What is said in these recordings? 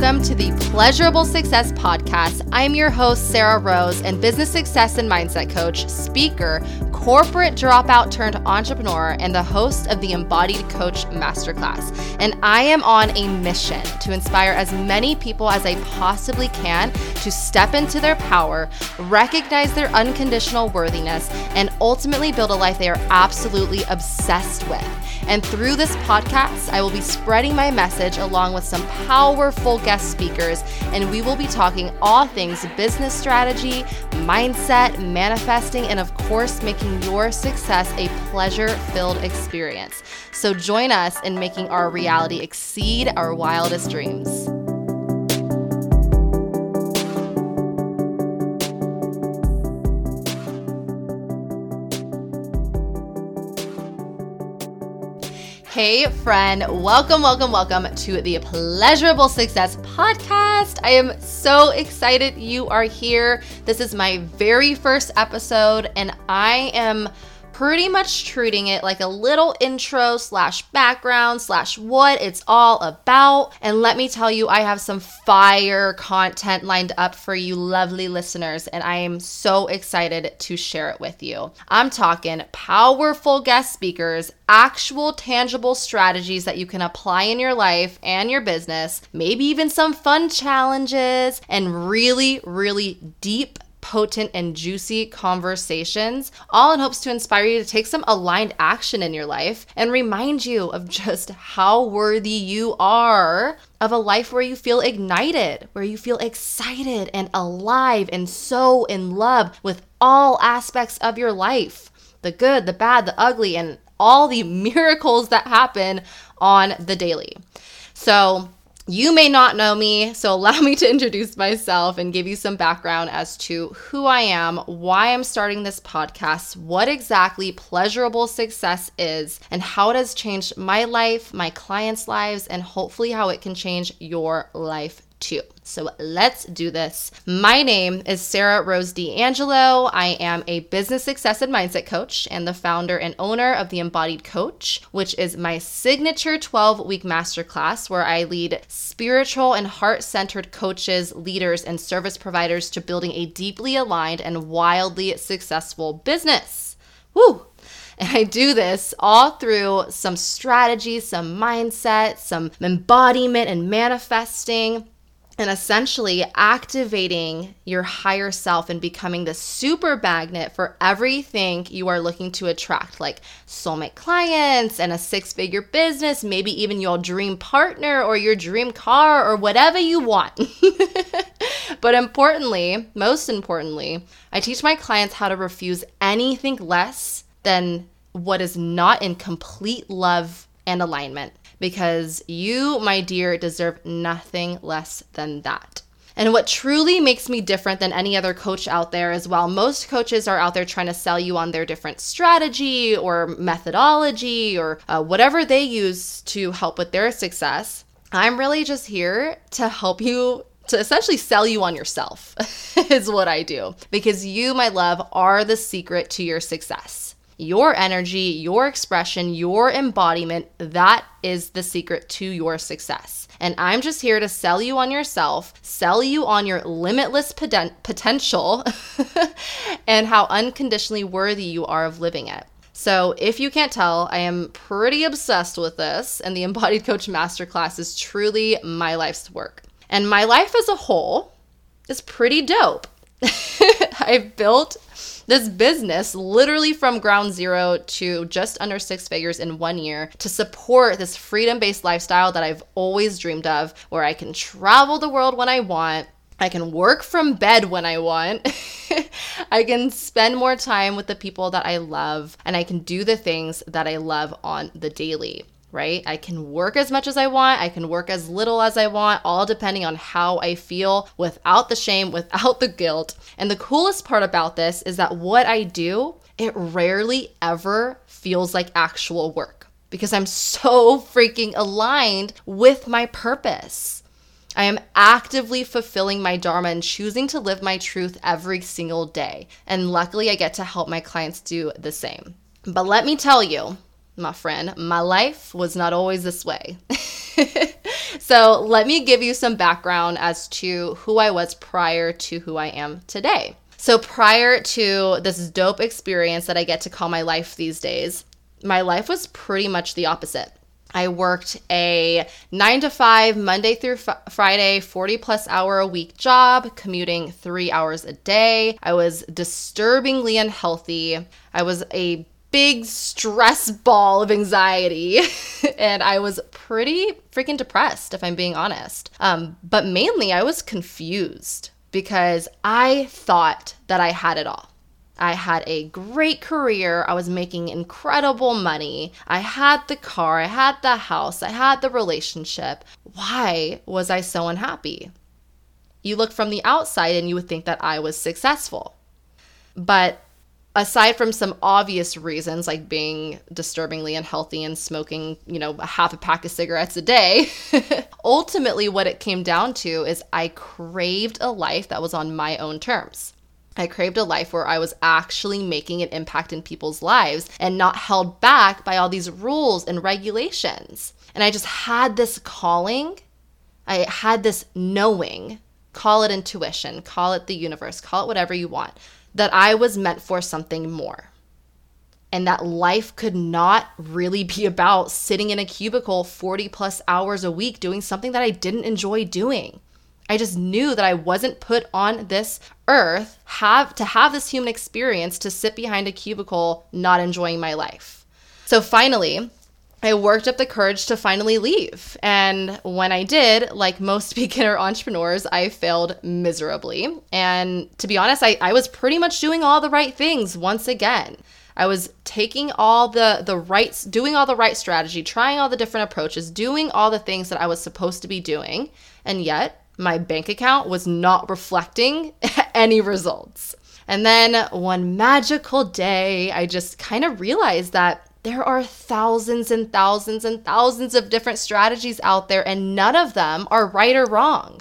welcome to the Pleasurable Success Podcast. I'm your host, Sarah Rose, and business success and mindset coach, speaker, corporate dropout turned entrepreneur, and the host of the Embodied Coach Masterclass. And I am on a mission to inspire as many people as I possibly can to step into their power, recognize their unconditional worthiness, and ultimately build a life they are absolutely obsessed with. And through this podcast, I will be spreading my message along with some powerful guest speakers, and we will be talking all things business strategy, mindset, manifesting, and of course, making your success a pleasure filled experience. So join us in making our reality exceed our wildest dreams. Hey, friend, welcome, welcome, welcome to the Pleasurable Success Podcast. I am so excited you are here. This is my very first episode, and I am pretty much treating it like a little intro slash background slash what it's all about. And let me tell you, I have some fire content lined up for you, lovely listeners, and I am so excited to share it with you. I'm talking powerful guest speakers, actual tangible strategies that you can apply in your life and your business, maybe even some fun challenges, and really, really deep potent and juicy conversations, all in hopes to inspire you to take some aligned action in your life and remind you of just how worthy you are of a life where you feel ignited, where you feel excited and alive and so in love with all aspects of your life the good, the bad, the ugly, and all the miracles that happen on the daily. So, you may not know me, so allow me to introduce myself and give you some background as to who I am, why I'm starting this podcast, what exactly pleasurable success is, and how it has changed my life, my clients' lives, and hopefully how it can change your life too. So let's do this. My name is Sarah Rose D'Angelo. I am a business success and mindset coach and the founder and owner of the Embodied Coach, which is my signature 12 week masterclass where I lead spiritual and heart centered coaches, leaders, and service providers to building a deeply aligned and wildly successful business. Woo! And I do this all through some strategies, some mindset, some embodiment and manifesting and essentially activating your higher self and becoming the super magnet for everything you are looking to attract, like soulmate clients and a six figure business, maybe even your dream partner or your dream car or whatever you want. but importantly, most importantly, I teach my clients how to refuse anything less than what is not in complete love and alignment because you, my dear, deserve nothing less than that. And what truly makes me different than any other coach out there is while most coaches are out there trying to sell you on their different strategy or methodology or uh, whatever they use to help with their success, I'm really just here to help you to essentially sell you on yourself, is what I do. Because you, my love, are the secret to your success your energy, your expression, your embodiment, that is the secret to your success. And I'm just here to sell you on yourself, sell you on your limitless poten- potential, and how unconditionally worthy you are of living it. So, if you can't tell, I am pretty obsessed with this, and the Embodied Coach Masterclass is truly my life's work. And my life as a whole is pretty dope. I've built this business literally from ground zero to just under six figures in one year to support this freedom based lifestyle that I've always dreamed of, where I can travel the world when I want. I can work from bed when I want. I can spend more time with the people that I love, and I can do the things that I love on the daily right? I can work as much as I want, I can work as little as I want, all depending on how I feel without the shame, without the guilt. And the coolest part about this is that what I do, it rarely ever feels like actual work because I'm so freaking aligned with my purpose. I am actively fulfilling my Dharma and choosing to live my truth every single day. And luckily, I get to help my clients do the same. But let me tell you, my friend, my life was not always this way. so, let me give you some background as to who I was prior to who I am today. So, prior to this dope experience that I get to call my life these days, my life was pretty much the opposite. I worked a nine to five, Monday through f- Friday, 40 plus hour a week job, commuting three hours a day. I was disturbingly unhealthy. I was a big stress ball of anxiety and I was pretty freaking depressed, if I'm being honest. Um, but mainly, I was confused because I thought that I had it all. I had a great career. I was making incredible money. I had the car, I had the house, I had the relationship. Why was I so unhappy? You look from the outside and you would think that I was successful. But aside from some obvious reasons like being disturbingly unhealthy and smoking, you know, a half a pack of cigarettes a day, ultimately what it came down to is I craved a life that was on my own terms. I craved a life where I was actually making an impact in people's lives and not held back by all these rules and regulations. And I just had this calling, I had this knowing, call it intuition, call it the universe, call it whatever you want, that I was meant for something more. And that life could not really be about sitting in a cubicle 40 plus hours a week doing something that I didn't enjoy doing. I just knew that I wasn't put on this earth have to have this human experience to sit behind a cubicle not enjoying my life. So finally, I worked up the courage to finally leave. And when I did, like most beginner entrepreneurs, I failed miserably. And to be honest, I, I was pretty much doing all the right things once again. I was taking all the the rights, doing all the right strategy, trying all the different approaches, doing all the things that I was supposed to be doing. And yet, my bank account was not reflecting any results. And then one magical day, I just kind of realized that there are thousands and thousands and thousands of different strategies out there, and none of them are right or wrong.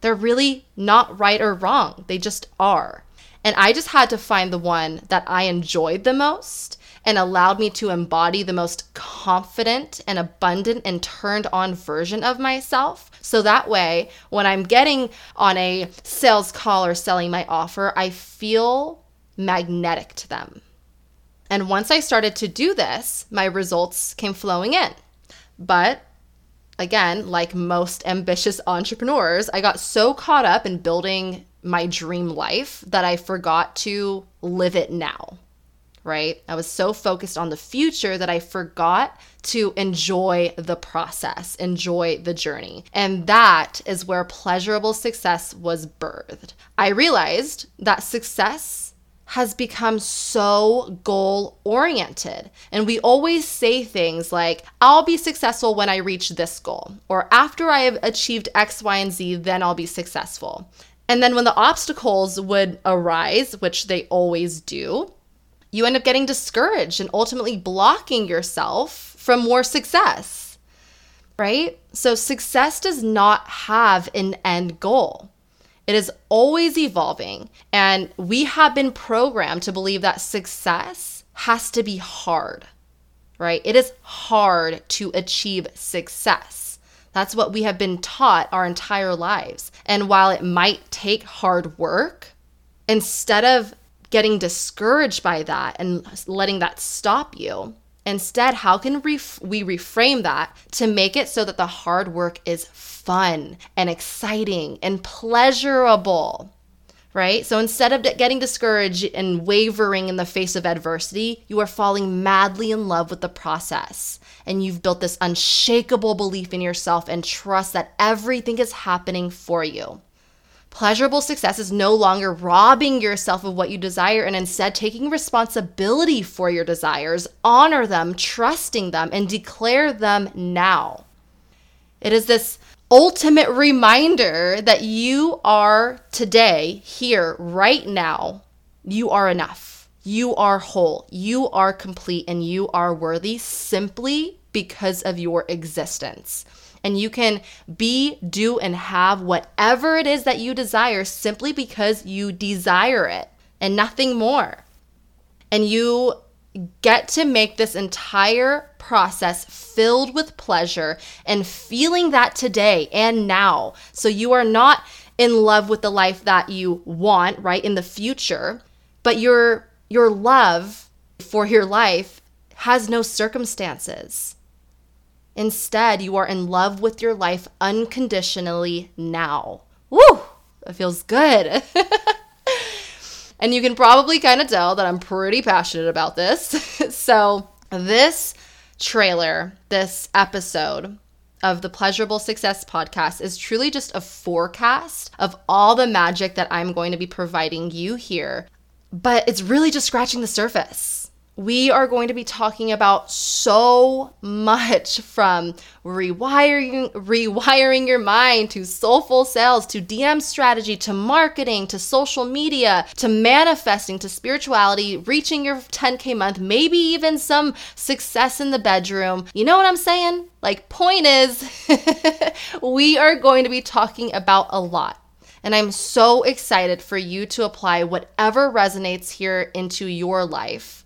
They're really not right or wrong, they just are. And I just had to find the one that I enjoyed the most and allowed me to embody the most confident and abundant and turned on version of myself. So that way, when I'm getting on a sales call or selling my offer, I feel magnetic to them. And once I started to do this, my results came flowing in. But again, like most ambitious entrepreneurs, I got so caught up in building my dream life that I forgot to live it now right? I was so focused on the future that I forgot to enjoy the process, enjoy the journey. And that is where pleasurable success was birthed. I realized that success has become so goal oriented. And we always say things like, I'll be successful when I reach this goal, or after I have achieved X, Y, and Z, then I'll be successful. And then when the obstacles would arise, which they always do, you end up getting discouraged and ultimately blocking yourself from more success, right? So, success does not have an end goal. It is always evolving. And we have been programmed to believe that success has to be hard, right? It is hard to achieve success. That's what we have been taught our entire lives. And while it might take hard work, instead of getting discouraged by that and letting that stop you. Instead, how can we reframe that to make it so that the hard work is fun and exciting and pleasurable? Right? So instead of getting discouraged and wavering in the face of adversity, you are falling madly in love with the process. And you've built this unshakable belief in yourself and trust that everything is happening for you. Pleasurable success is no longer robbing yourself of what you desire and instead taking responsibility for your desires, honor them, trusting them, and declare them now. It is this ultimate reminder that you are today, here, right now, you are enough. You are whole. You are complete and you are worthy simply because of your existence and you can be, do, and have whatever it is that you desire simply because you desire it and nothing more. And you get to make this entire process filled with pleasure and feeling that today and now. So you are not in love with the life that you want, right, in the future, but your your love for your life has no circumstances. Instead, you are in love with your life unconditionally now. Woo! That feels good. and you can probably kind of tell that I'm pretty passionate about this. so, this trailer, this episode of the Pleasurable Success podcast is truly just a forecast of all the magic that I'm going to be providing you here. But it's really just scratching the surface we are going to be talking about so much from rewiring rewiring your mind to soulful sales to DM strategy to marketing to social media to manifesting to spirituality, reaching your 10k month, maybe even some success in the bedroom. You know what I'm saying? Like point is we are going to be talking about a lot. And I'm so excited for you to apply whatever resonates here into your life.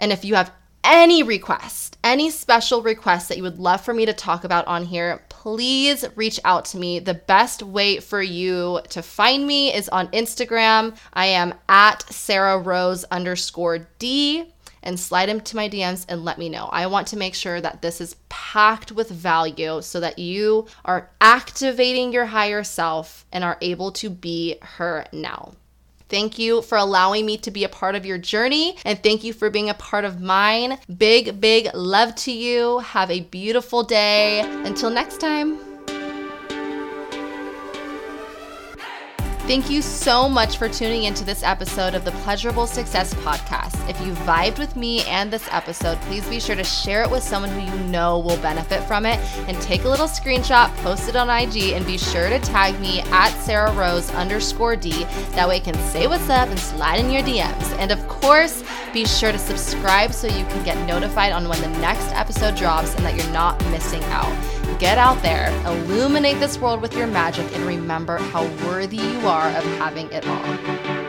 And if you have any request, any special requests that you would love for me to talk about on here, please reach out to me. The best way for you to find me is on Instagram. I am at Sarah Rose underscore D and slide into my DMs and let me know. I want to make sure that this is packed with value so that you are activating your higher self and are able to be her now. Thank you for allowing me to be a part of your journey and thank you for being a part of mine. Big, big love to you. Have a beautiful day. Until next time. Thank you so much for tuning into this episode of the Pleasurable Success Podcast. If you vibed with me and this episode, please be sure to share it with someone who you know will benefit from it and take a little screenshot, post it on IG, and be sure to tag me at Sarah Rose underscore D. That way I can say what's up and slide in your DMs. And of course, be sure to subscribe so you can get notified on when the next episode drops and that you're not missing out. Get out there, illuminate this world with your magic, and remember how worthy you are of having it all.